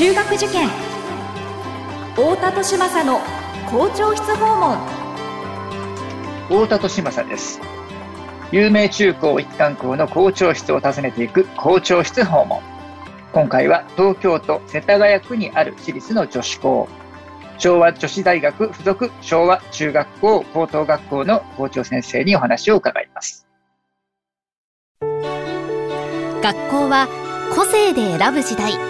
中学受験。太田利政の校長室訪問。太田利政です。有名中高一貫校の校長室を訪ねていく校長室訪問。今回は東京都世田谷区にある私立の女子校。昭和女子大学附属昭和中学校高等学校の校長先生にお話を伺います。学校は個性で選ぶ時代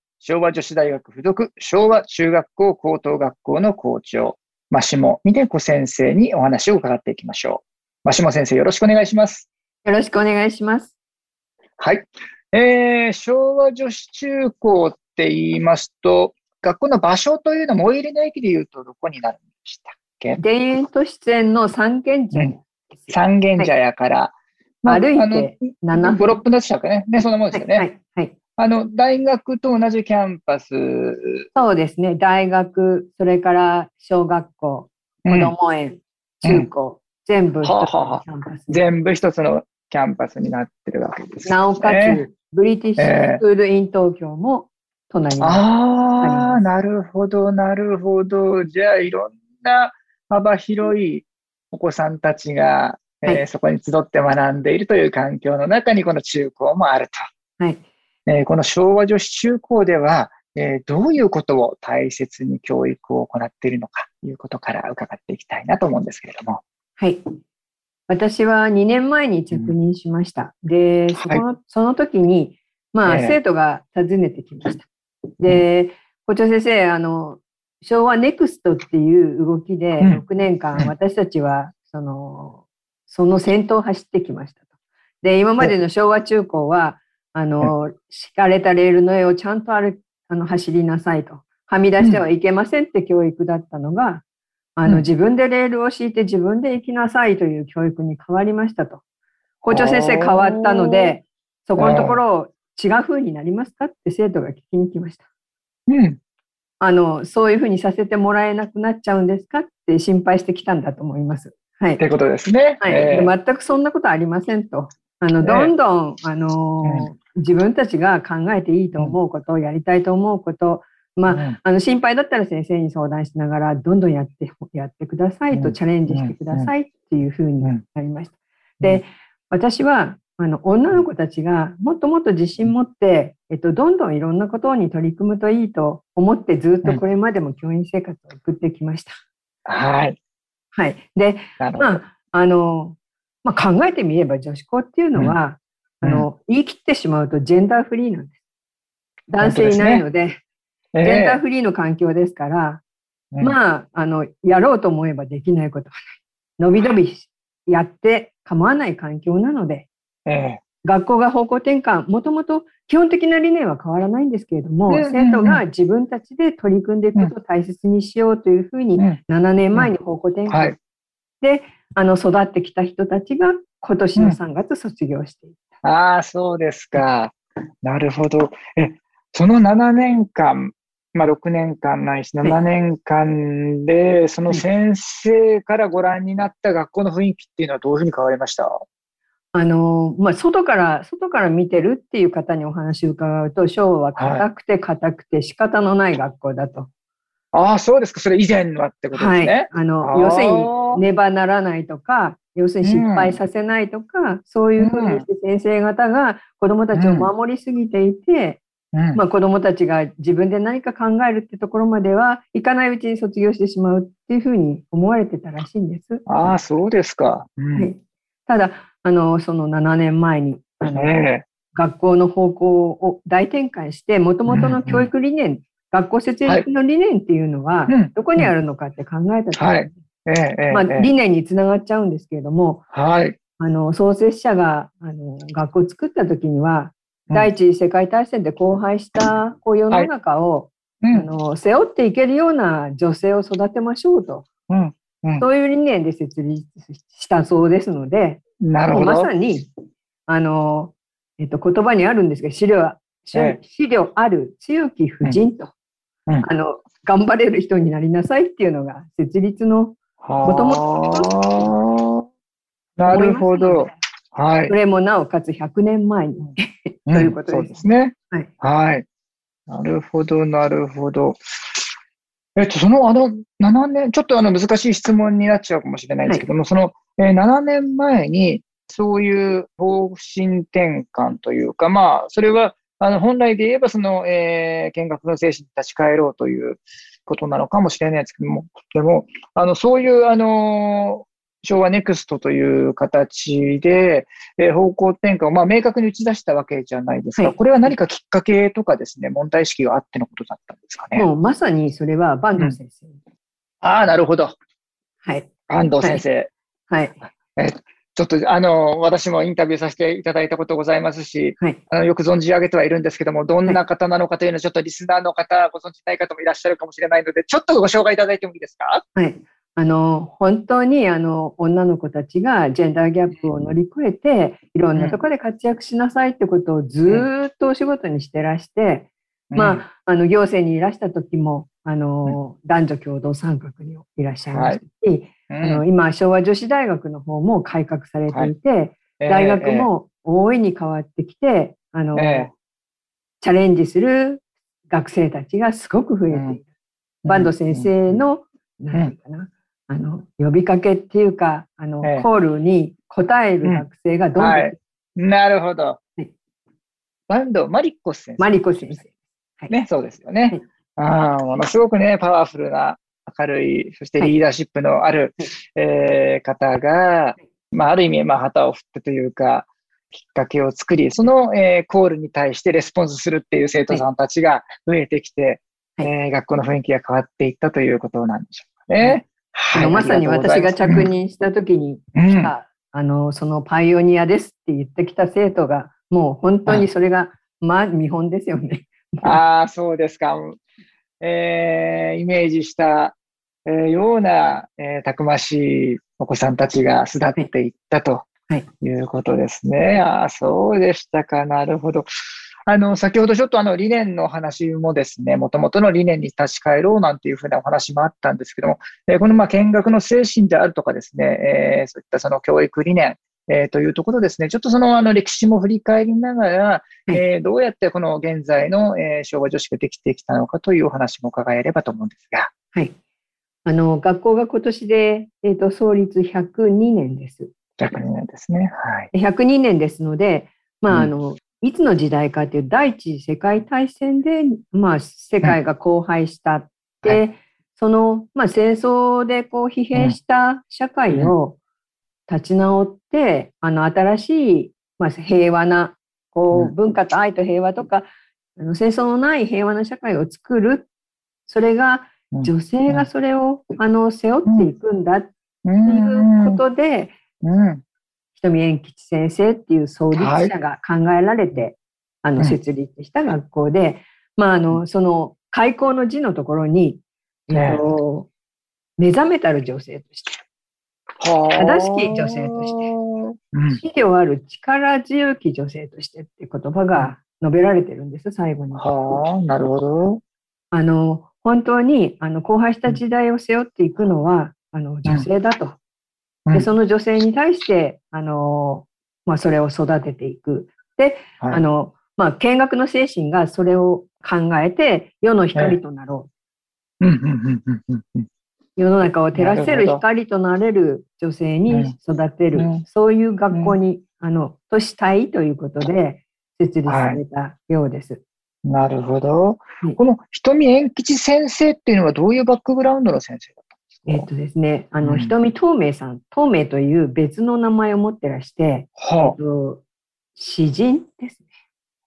昭和女子大学附属昭和中学校高等学校の校長、真下美音子先生にお話を伺っていきましょう。真下先生、よろしくお願いします。よろしくお願いします。はい。えー、昭和女子中高って言いますと、学校の場所というのも、最寄りの駅で言うとどこになるんでしたっけ？田園都市線の三軒茶屋、うん、三軒茶屋から、はいまあ、歩いて7分。5、6分でしたかね。ね、そんなもんですよね。はい。はい、あの、大学と同じキャンパス。そうですね。大学、それから小学校、子ども園、うん、中高、うん、全部一つのキャンパス、全部一つのキャンパスになってるわけです、ね、なおかつ、ブリティッシュスクールイン東京も隣にあああ、なるほど、なるほど。じゃあ、いろんな幅広いお子さんたちが、はい、えー、そこに集って学んでいるという環境の中に、この中高もあると。はい。えー、この昭和女子中高では、えー、どういうことを大切に教育を行っているのかということから伺っていきたいなと思うんですけれども。はい。私は2年前に着任しました。うん、で、その、はい、その時に、まあ、えー、生徒が訪ねてきました。で、校長先生、あの、昭和ネクストっていう動きで6年間、私たちは、その、その先頭を走ってきましたと。で、今までの昭和中高は、あの、敷かれたレールの上をちゃんと歩あの走りなさいと。はみ出してはいけませんって教育だったのが、あの、自分でレールを敷いて自分で行きなさいという教育に変わりましたと。校長先生変わったので、そこのところを違う風になりますかって生徒が聞きに来ました。うん。あの、そういうふうにさせてもらえなくなっちゃうんですかって心配してきたんだと思います。はい。ということですね。はい、えー、全くそんなことありませんと。あの、どんどん、あの、自分たちが考えていいと思うこと、やりたいと思うこと、まあ、あの、心配だったら先生に相談しながら、どんどんやって、やってくださいと、チャレンジしてくださいっていうふうになりました。で、私は、あの、女の子たちがもっともっと自信持って、えっと、どんどんいろんなことに取り組むといいと思ってずっとこれまでも教員生活を送ってきました。はい。はい。で、まあ、あの、まあ、考えてみれば女子校っていうのは、うん、あの、言い切ってしまうとジェンダーフリーなんです。男性いないので、ね。ジェンダーフリーの環境ですから、えー、まあ、あの、やろうと思えばできないことはない。伸び伸びやって構わない環境なので、えー、学校が方向転換、もともと基本的な理念は変わらないんですけれども、生徒が自分たちで取り組んでいくことを大切にしようというふうに、7年前に方向転換、はい、で、あの、育ってきた人たちが今年の3月卒業していた。うん、ああ、そうですか。なるほど。え、その7年間、まあ、6年間ないし、7年間で、その先生からご覧になった学校の雰囲気っていうのはどういうふうに変わりました？あの、まあ、外から、外から見てるっていう方にお話を伺うと、昭和は硬くて硬くて仕方のない学校だと。ああ、そうですか。それ以前はってことですね。はい。あの、要するに、ねばならないとか、要するに失敗させないとか、うん、そういうふうにして先生方が子供たちを守りすぎていて、うん、まあ子供たちが自分で何か考えるってところまではいかないうちに卒業してしまうっていうふうに思われてたらしいんです。ああ、そうですか。うん、はい。ただ、あの、その7年前に、あの、えー、学校の方向を大転換して、もともとの教育理念、うんうん、学校設立の理念っていうのは、どこにあるのかって考えたときに、はいええまあ、理念につながっちゃうんですけれども、はい。あの、創設者が、あの、学校を作った時には、第一次世界大戦で荒廃した、こう、世の中を、うあん。の背負っていけるような女性を育てましょうと、うん。うんそういう理念で設立したそうですので、なるほど。まさに、あの、えっと、言葉にあるんですが、資料は、資料ある強き婦人と、うんうんあの、頑張れる人になりなさいっていうのが設立のもとはあ。なるほど。はいそ。れもなおかつ100年前に。ということですんそうですね。はい。はい。なるほど、なるほど。えっと、その、あの、7年、ちょっとあの、難しい質問になっちゃうかもしれないですけども、その、えー7年前に、そういう方針転換というか、まあ、それは、あの、本来で言えば、その、えー見学の精神に立ち返ろうということなのかもしれないですけども、でも、あの、そういう、あの、昭和ネクストという形で、えー方向転換を、まあ、明確に打ち出したわけじゃないですか。はいこれは何かきっかけとかですね、問題意識があってのことだったんですかね。もうまさにそれは坂東先生。ああ、なるほど。はい。安藤先生。はい。ちょっと、あの、私もインタビューさせていただいたことございますし、はい。あのよく存じ上げてはいるんですけども、どんな方なのかというのは、ちょっとリスナーの方、ご存じない方もいらっしゃるかもしれないので、ちょっとご紹介いただいてもいいですか？はい。あの、本当にあの、女の子たちがジェンダーギャップを乗り越えて、いろんなところで活躍しなさいってことをずーっとお仕事にしてらして、まあ、あの、行政にいらした時も、あの、男女共同参画にいらっしゃいましたし、あ、あの、今、昭和女子大学の方も改革されていて、えー大学、も大いに変わってきて、あの、ええ。チャレンジする学生たちがすごく増えている。うん。バンド先生の、なんていうかな、あの、呼びかけっていうか、あの、ええ。コールに応える学生がどんどん、はい。なるほど。い。バンド、マリッコス先生。マリコ先生。ね、そうですよね。はい。ああ、ものすごくね、パワフルな、明るい、そしてリーダーシップのある、はい。えー方が、まあ、ある意味、まあ、旗を振ってというか、きっかけを作り、その、えーコールに対してレスポンスするっていう生徒さんたちが増えてきて、はい。えー学校の雰囲気が変わっていったということなんでしょうかね。はい。まさに私が着任した時にうん。来た、あの、そのパイオニアですって言ってきた生徒が、もう本当にそれが、まあ、見本ですよね。ああ、そうですか。えーイメージした、えーような、えーたくましいお子さんたちが巣立っていったとはいいうことですね。ああ、そうでしたか。なるほど。あの、先ほどちょっとあの理念の話もですね、もともとの理念に立ち返ろうなんていうふうなお話もあったんですけども、えーこのまあ見学の精神であるとかですね、えーそういったその教育理念、えーというところですね、ちょっとそのあの歴史も振り返りながら、はいえーどうやってこの現在の、えー昭和女子ができてきたのかというお話も伺えればと思うんですが。はい。あの、学校が今年で、えっ、と、創立102年です。100年ですね。はい。102年ですので、まあ、うんあの、いつの時代かという第一次世界大戦で、まあ、世界が荒廃したって、はその、まあ、戦争でこう疲弊した社会を立ち直って、あの、新しい、まあ、平和な、こうう、文化と愛と平和とか、あの戦争のない平和な社会を作る。それが、うん。女性がそれを、あの、背負っていくんだってういうことで、うん。瞳縁吉先生っていう創立者が考えられて、あの、うん。設立した学校で、まあ、あの、その、開校の字のところに、えっと、目覚めたる女性として、正しき女性としてうん。資料ある力強き女性としてっていう言葉が述べられてるんです、最後に。はあ、なるほど。あの、本当に、あの、荒廃した時代を背負っていくのは、あの、女性だと。うんで、その女性に対して、あの、まあ、それを育てていく。で、はいあの、まあ、見学の精神がそれを考えて、世の光となろう。うんうんうんうんうんうん世の中を照らせる光となれる女性に育てる、うんそういう学校に、あの、としたいということで設立されたようです。なるほどはい。この瞳縁吉先生っていうのはどういうバックグラウンドの先生だったんですか？えっとですね、あの、うん瞳透明さん、透明という別の名前を持ってらして、えっはと、詩人ですね。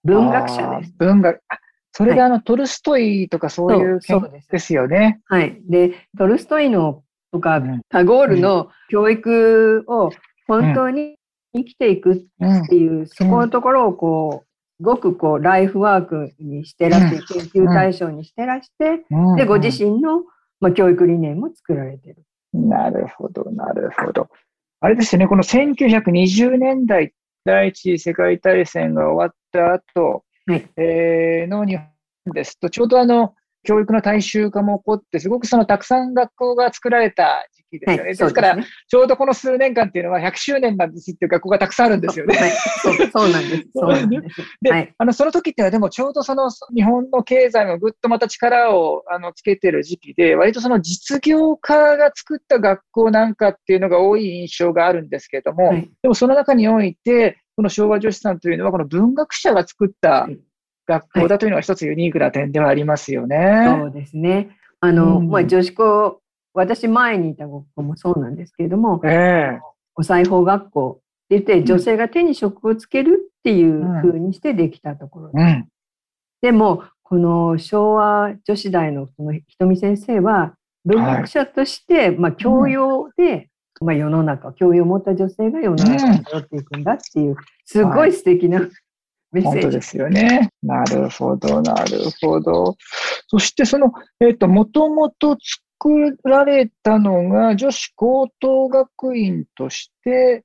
文学者です。文学。あそれであの、トルストイとかそういう研です。よね。はい。で、トルストイのとかうん、タゴールの教育を本当に生きていくうんっていう、そこのところをこう、ごくこうライフワークにしてらして、研究対象にしてらして、で、ご自身の、まあ、教育理念も作られてる。なるほど、なるほど。あれですよね、この1920年代、第一次世界大戦が終わった後、はい、えー、の日本ですと、ちょうどあの、教育の大衆化も起こって、すごくそのたくさん学校が作られた時期ですよね。はい、ですから、ちょうどこの数年間っていうのは100周年なんですっていう学校がたくさんあるんですよね。はい、そう そうなんです。そうなんです。で、はい、あの、その時っていうのはでもちょうどその日本の経済もぐっとまた力をあのつけてる時期で、割とその実業家が作った学校なんかっていうのが多い印象があるんですけれども、でもその中において、この昭和女子さんというのは、この文学者が作った学校だというのは一つユニークな点ではありますよね。はい、そうですね。あの、うん、まあ、女子校、私前にいた学校もそうなんですけれども、えー、お裁縫学校って言って、女性が手に職をつけるっていうふうにしてできたところ。です。うん、でも、この昭和女子大のその瞳先生は、文学者として、はい、まあ、教養で、うん、まあ、世の中、教養を持った女性が世の中に戻っていくんだっていう、すごい素敵な本当ですよね。なるほど、なるほど。そしてその、えっ、ー、と、もともと作られたのが女子高等学院として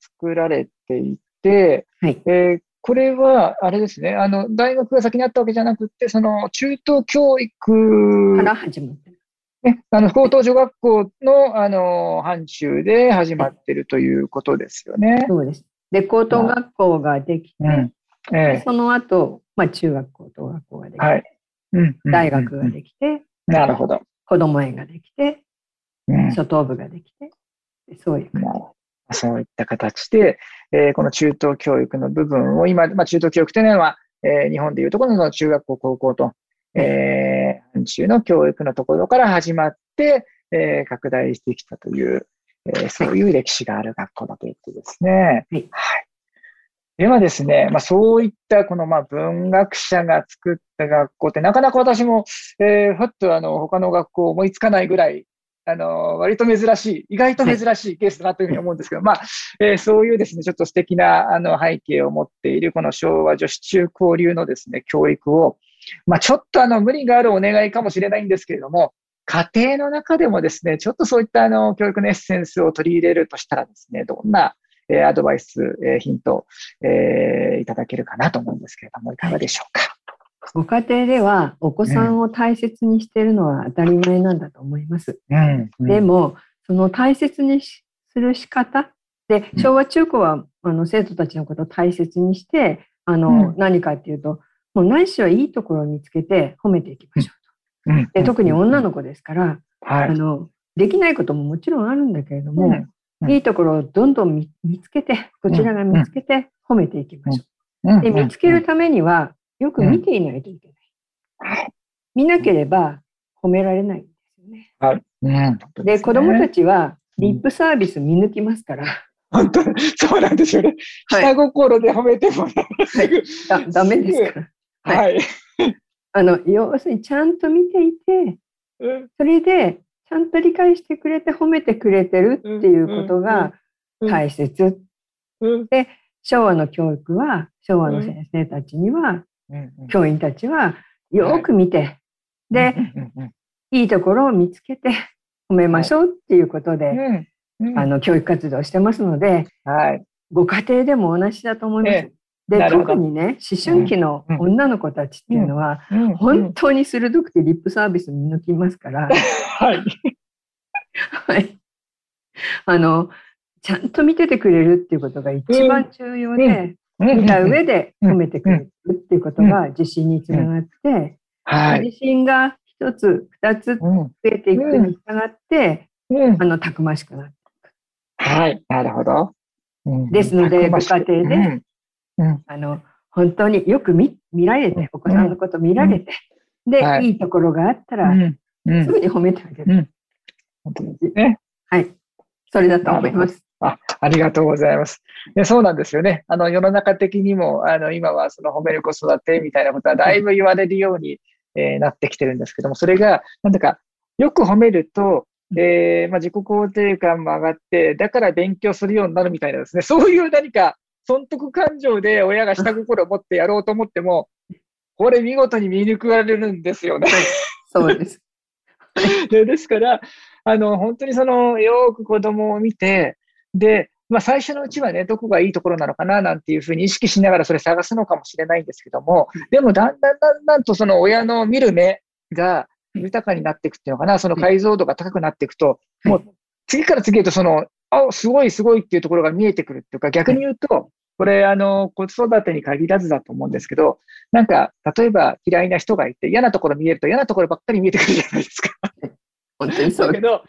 作られていて、はい、えー、これは、あれですね、あの、大学が先にあったわけじゃなくて、その、中等教育から始まってね、あの、高等女学校の、あの、範疇で始まっているということですよね。そうです。で、高等学校ができて、うん、えその後、まあ、中学校、と学校ができて、はいうん大学ができて、なるほど。子供園ができて、うん、初等部ができて、そういうそういった形で、えー、この中等教育の部分を今、まあ、中等教育というのは、えー、日本でいうところの中学校、高校と、えー、範疇の教育のところから始まって、えー、拡大してきたという、えー、そういう歴史がある学校だということですね。はい。はいではですね、まあ、そういったこのまあ文学者が作った学校ってなかなか私も、えー、ふっとあの他の学校思いつかないぐらい、あの、割と珍しい、意外と珍しいケースだなというふうに思うんですけど、まあ、えー、そういうですね、ちょっと素敵なあの背景を持っているこの昭和女子中高流のですね、教育を、まあ、ちょっとあの無理があるお願いかもしれないんですけれども、家庭の中でもですね、ちょっとそういったあの教育のエッセンスを取り入れるとしたらですね、どんなえー、アドバイス、えー、ヒント、えー、いただけるかなと思うんですけれども、いかがでしょうか？ご家庭ではお子さんを大切にしているのは当たり前なんだと思います。うんうん、でも、その大切にする仕方で、昭和中高はあの生徒たちのことを大切にして、あの、うん、何かっていうと、もう何しはいいところを見つけて褒めていきましょうと。で特に女の子ですから、はい、あの、できないことももちろんあるんだけれども、いいところをどんどん見つけて、こちらが見つけて褒めていきましょう。で、見つけるためには、よく見ていないといけない。見なければ褒められないんですよね。はい。で、子供たちはリップサービス見抜きますから。本当そうなんですよね。下心で褒めても、はい、だダメですから。はい。あの、要するにちゃんと見ていて、それでちゃんと理解してくれて褒めてくれてるっていうことが大切。で、昭和の教育は、昭和の先生たちには、教員たちはよく見て、で、いいところを見つけて 褒めましょうっていうことで、あの、教育活動をしてますので、ご家庭でも同じだと思います。で、特にね、思春期の女の子たちっていうのは、本当に鋭くてリップサービス見抜きますから、はい。はい。あの、ちゃんと見ててくれるっていうことが一番重要で、見た上で褒めてくれるっていうことが自信につながって、自信が一つ、二つ増えていくに従って、あの、たくましくなっていく。はい、なるほど。ですので、ご家庭で、あの、本当によく見見られて、お子さんのこと見られて、で、はい、いいところがあったら、すぐに褒めてあげる。本当ですね。はい。それだと思います。あありがとうございます。でそうなんですよね。あの世の中的にもあの今はその褒める子育てみたいなことはだいぶ言われるように、えー、なってきてるんですけども、それがなんだかよく褒めると、えーまあ、自己肯定感も上がって、だから勉強するようになるみたいなですね、そういう何か損得感情で親が下心を持ってやろうと思っても、これ見事に見抜かれるんですよね。そうです。で ですから、あの、本当にその、よく子供を見て、で、まあ最初のうちはね、どこがいいところなのかななんていうふうに意識しながらそれ探すのかもしれないんですけども、でもだんだんだんだんとその親の見る目が豊かになっていくっていうのかな、その解像度が高くなっていくと、もう次から次へとその、あ、すごいすごいっていうところが見えてくるっていうか、逆に言うと、これ、あの、子育てに限らずだと思うんですけど、なんか、例えば嫌いな人がいて、嫌なところ見えると嫌なところばっかり見えてくるじゃないですか。本当にそうだけど、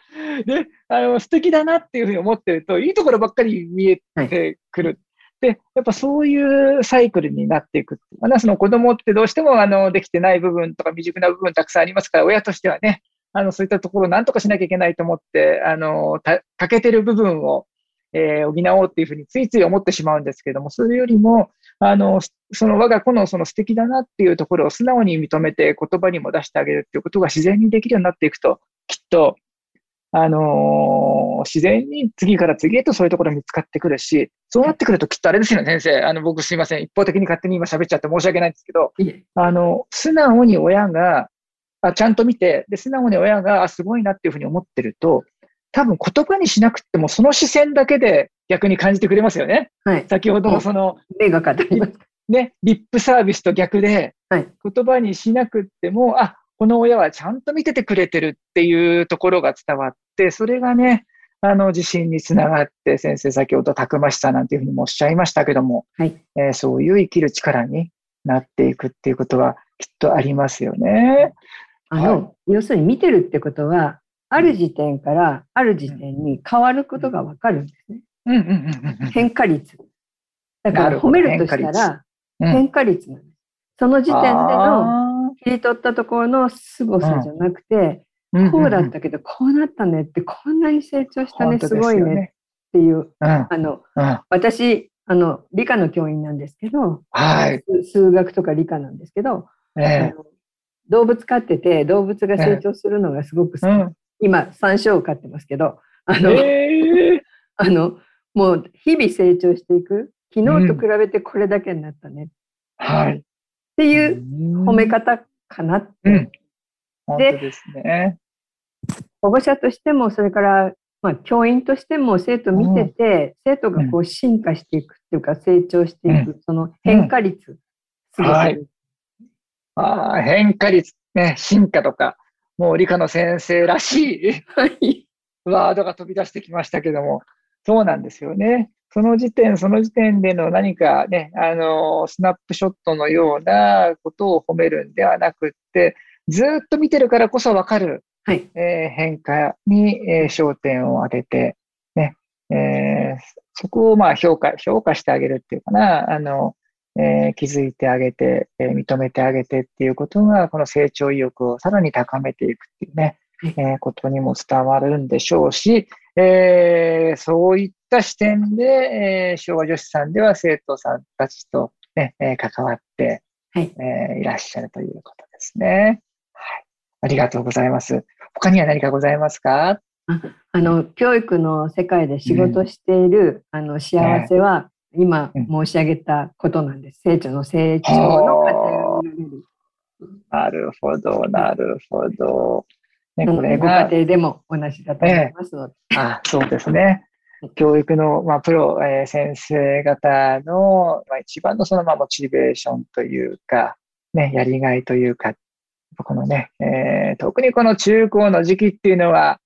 で、あの、素敵だなっていうふうに思ってると、いいところばっかり見えてくる。で、やっぱそういうサイクルになっていくっていうかな、その子供ってどうしても、あの、できてない部分とか未熟な部分たくさんありますから、親としてはね、あの、そういったところを何とかしなきゃいけないと思って、あの、た欠けてる部分を、えー、補おうっていうふうについつい思ってしまうんですけども、それよりも、あの、その我が子のその素敵だなっていうところを素直に認めて言葉にも出してあげるっていうことが自然にできるようになっていくと、きっと、あのー、自然に次から次へとそういうところ見つかってくるし、そうなってくるときっとあれですよね、先生。あの、僕すいません。一方的に勝手に今喋っちゃって申し訳ないんですけど、あの、素直に親が、あちゃんと見て、で、素直に親が、あ、すごいなっていうふうに思ってると、多分言葉にしなくても、その視線だけで逆に感じてくれますよね。はい。先ほどのその、目が語ります。ね、リップサービスと逆で、はい、言葉にしなくても、あ、この親はちゃんと見ててくれてるっていうところが伝わって、それがね、あの、自信につながって、先生先ほどたくましさなんていうふうにもおっしゃいましたけども、はいえー、そういう生きる力になっていくっていうことはきっとありますよね。あの、はい、要するに見てるってことは、ある時点からある時点に変わることがわかるんですね。うん。うん。うん。うん、変化率。だから褒めるとしたら変化率。なんです。その時点での切り取ったところの凄さじゃなくて、こうだったけどこうなったねってこんなに成長したねすごいね。っていう、あの、私あの理科の教員なんですけど、はい、数学とか理科なんですけど、えー、動物飼ってて動物が成長するのがすごく好き、えー、今山椒を飼ってますけどあの、えー、あのもう日々成長していく。昨日と比べてこれだけになったね、うん、はい、っていう褒め方かなって。うん、本当ですね。保護者としてもそれからまあ、教員としても生徒見てて、生徒がこう進化していくっていうか成長していく、その変化率、すごく、はい、あ変化率、ね、進化とか、もう理科の先生らしい、ワードが飛び出してきましたけども、そうなんですよね。その時点、その時点での何かね、あの、スナップショットのようなことを褒めるんではなくって、ずっと見てるからこそわかる、はい、えー、変化に、えー、焦点を当てて、ね、えー、そこをまあ評価、評価してあげるっていうかな、あの、えー、気づいてあげて、えー、認めてあげてっていうことが、この成長意欲をさらに高めていくっていうね、えー、ことにも伝わるんでしょうし、えー、そういった視点で、えー、昭和女子さんでは生徒さんたちと、ね、えー、関わって、はい、えー、いらっしゃるということですね。はい。ありがとうございます。他には何かございますか？ああの、教育の世界で仕事している、うん、あの、幸せは、今申し上げたことなんです。成長の成長の過程を見られる。なるほど、なるほど。ね、これご家庭でも同じだと思いますので。えー、あそうですね。教育の、まあ、プロ、えー、先生方の、まあ、一番のその、まあ、モチベーションというか、ね、やりがいというか、このね、えー、特にこの中高の時期っていうのは、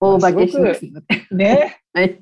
大化けしますね。はい。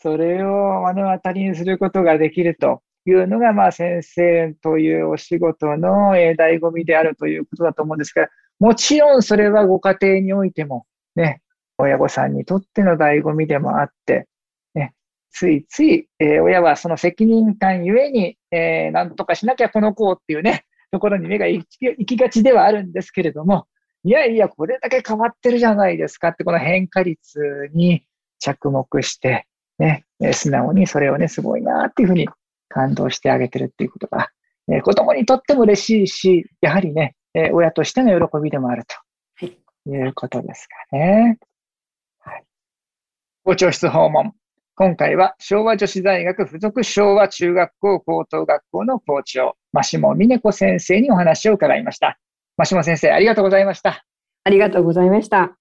それを目の当たりにすることができるというのが、まあ、先生というお仕事の、醍醐味であるということだと思うんですが、もちろんそれはご家庭においても、ね、親御さんにとっての醍醐味でもあって、ね、ついつい、えー、親はその責任感ゆえに、えー、なんとかしなきゃこの子っていうね、ところに目が行きがちではあるんですけれども、いやいや、これだけ変わってるじゃないですかって、この変化率に着目して、ね、素直にそれをね、すごいなっていうふうに感動してあげてるっていうことが、えー、子供にとっても嬉しいし、やはりね、えー、親としての喜びでもあるということですかね。はい。校長室訪問。今回は昭和女子大学附属昭和中学校高等学校の校長、真下美音子先生にお話を伺いました。真下先生、ありがとうございました。ありがとうございました。